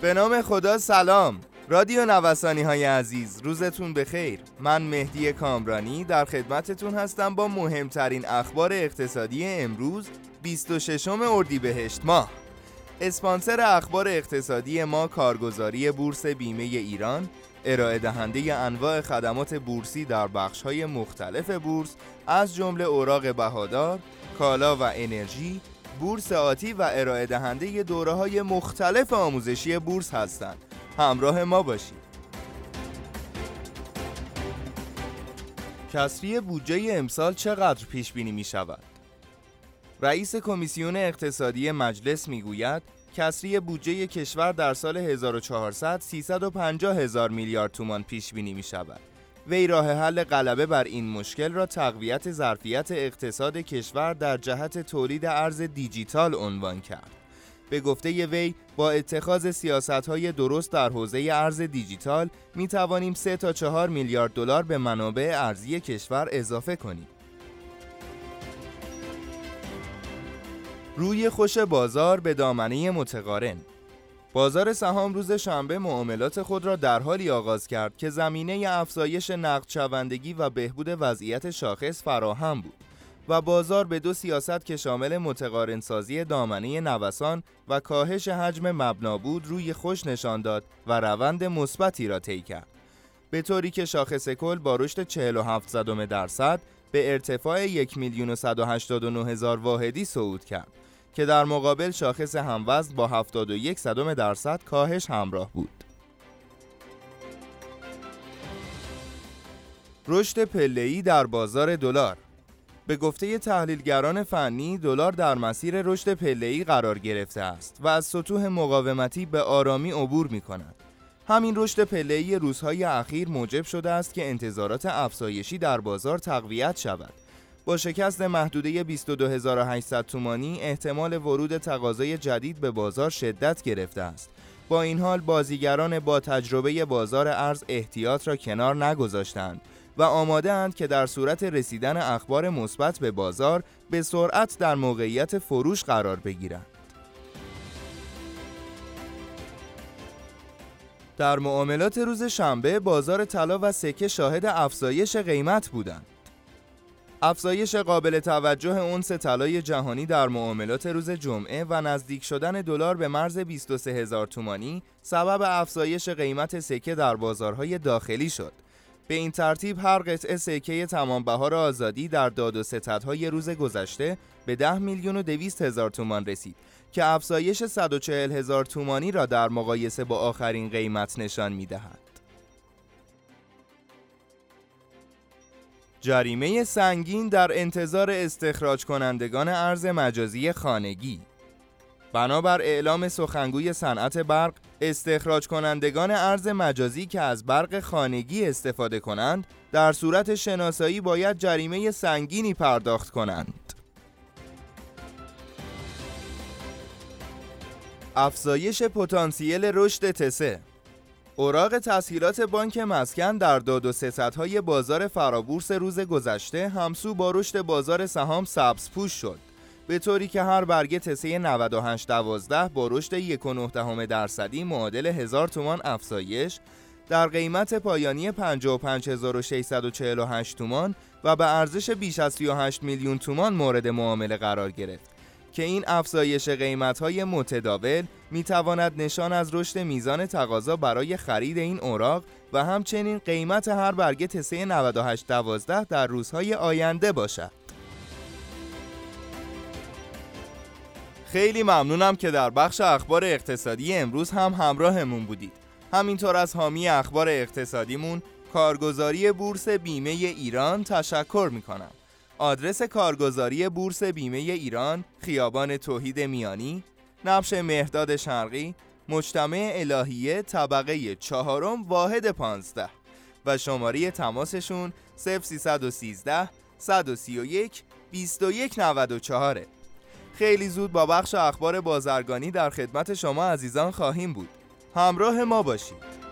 به نام خدا سلام. رادیو نوسانی های عزیز روزتون بخیر. من مهدی کامرانی در خدمتتون هستم با مهمترین اخبار اقتصادی امروز 26 اردیبهشت ماه. اسپانسر اخبار اقتصادی ما کارگزاری بورس بیمه ایران ارائه دهنده انواع خدمات بورسی در بخش های مختلف بورس از جمله اوراق بهادار، کالا و انرژی، بورس آتی و ارائه دهنده دوره های مختلف آموزشی بورس هستند. همراه ما باشید. کسری بودجه امسال چقدر پیش بینی می شود؟ رئیس کمیسیون اقتصادی مجلس می گوید کسری بودجه کشور در سال 1400 350 هزار میلیارد تومان پیش بینی می شود. وی راه حل غلبه بر این مشکل را تقویت ظرفیت اقتصاد کشور در جهت تولید ارز دیجیتال عنوان کرد. به گفته وی با اتخاذ سیاست های درست در حوزه ارز دیجیتال می توانیم 3 تا 4 میلیارد دلار به منابع ارزی کشور اضافه کنیم. روی خوش بازار به دامنه متقارن بازار سهام روز شنبه معاملات خود را در حالی آغاز کرد که زمینه افزایش نقد شوندگی و بهبود وضعیت شاخص فراهم بود و بازار به دو سیاست که شامل متقارنسازی دامنه نوسان و کاهش حجم مبنا بود روی خوش نشان داد و روند مثبتی را طی کرد. به طوری که شاخص کل با رشد 47 درصد به ارتفاع 1 میلیون واحدی صعود کرد. که در مقابل شاخص هموزن با 71 صدم درصد کاهش همراه بود. رشد پله‌ای در بازار دلار به گفته تحلیلگران فنی دلار در مسیر رشد پله‌ای قرار گرفته است و از سطوح مقاومتی به آرامی عبور می کند. همین رشد پله‌ای روزهای اخیر موجب شده است که انتظارات افزایشی در بازار تقویت شود با شکست محدوده 22800 تومانی احتمال ورود تقاضای جدید به بازار شدت گرفته است. با این حال بازیگران با تجربه بازار ارز احتیاط را کنار نگذاشتند و آماده اند که در صورت رسیدن اخبار مثبت به بازار به سرعت در موقعیت فروش قرار بگیرند. در معاملات روز شنبه بازار طلا و سکه شاهد افزایش قیمت بودند. افزایش قابل توجه اونس طلای جهانی در معاملات روز جمعه و نزدیک شدن دلار به مرز 23 هزار تومانی سبب افزایش قیمت سکه در بازارهای داخلی شد. به این ترتیب هر قطعه سکه تمام بهار آزادی در داد و ستدهای روز گذشته به 10 میلیون و 200 هزار تومان رسید که افزایش 140 هزار تومانی را در مقایسه با آخرین قیمت نشان می جریمه سنگین در انتظار استخراج کنندگان ارز مجازی خانگی. بنابر اعلام سخنگوی صنعت برق استخراج کنندگان ارز مجازی که از برق خانگی استفاده کنند در صورت شناسایی باید جریمه سنگینی پرداخت کنند. افزایش پتانسیل رشد تسه اوراق تسهیلات بانک مسکن در داد و ستدهای بازار فرابورس روز گذشته همسو با رشد بازار سهام سبز پوش شد. به طوری که هر برگه تسه 9812 با رشد 1.9 درصدی معادل 1000 تومان افزایش در قیمت پایانی 55648 تومان و به ارزش بیش از 38 میلیون تومان مورد معامله قرار گرفت. که این افزایش قیمت‌های متداول می‌تواند نشان از رشد میزان تقاضا برای خرید این اوراق و همچنین قیمت هر برگه تسه 9812 در روزهای آینده باشد. خیلی ممنونم که در بخش اخبار اقتصادی امروز هم همراهمون بودید. همینطور از حامی اخبار اقتصادیمون کارگزاری بورس بیمه ایران تشکر می‌کنم. آدرس کارگزاری بورس بیمه ایران خیابان توحید میانی نبش مهداد شرقی مجتمع الهیه طبقه چهارم واحد پانزده و شماره تماسشون 0313 131 2194 خیلی زود با بخش اخبار بازرگانی در خدمت شما عزیزان خواهیم بود. همراه ما باشید.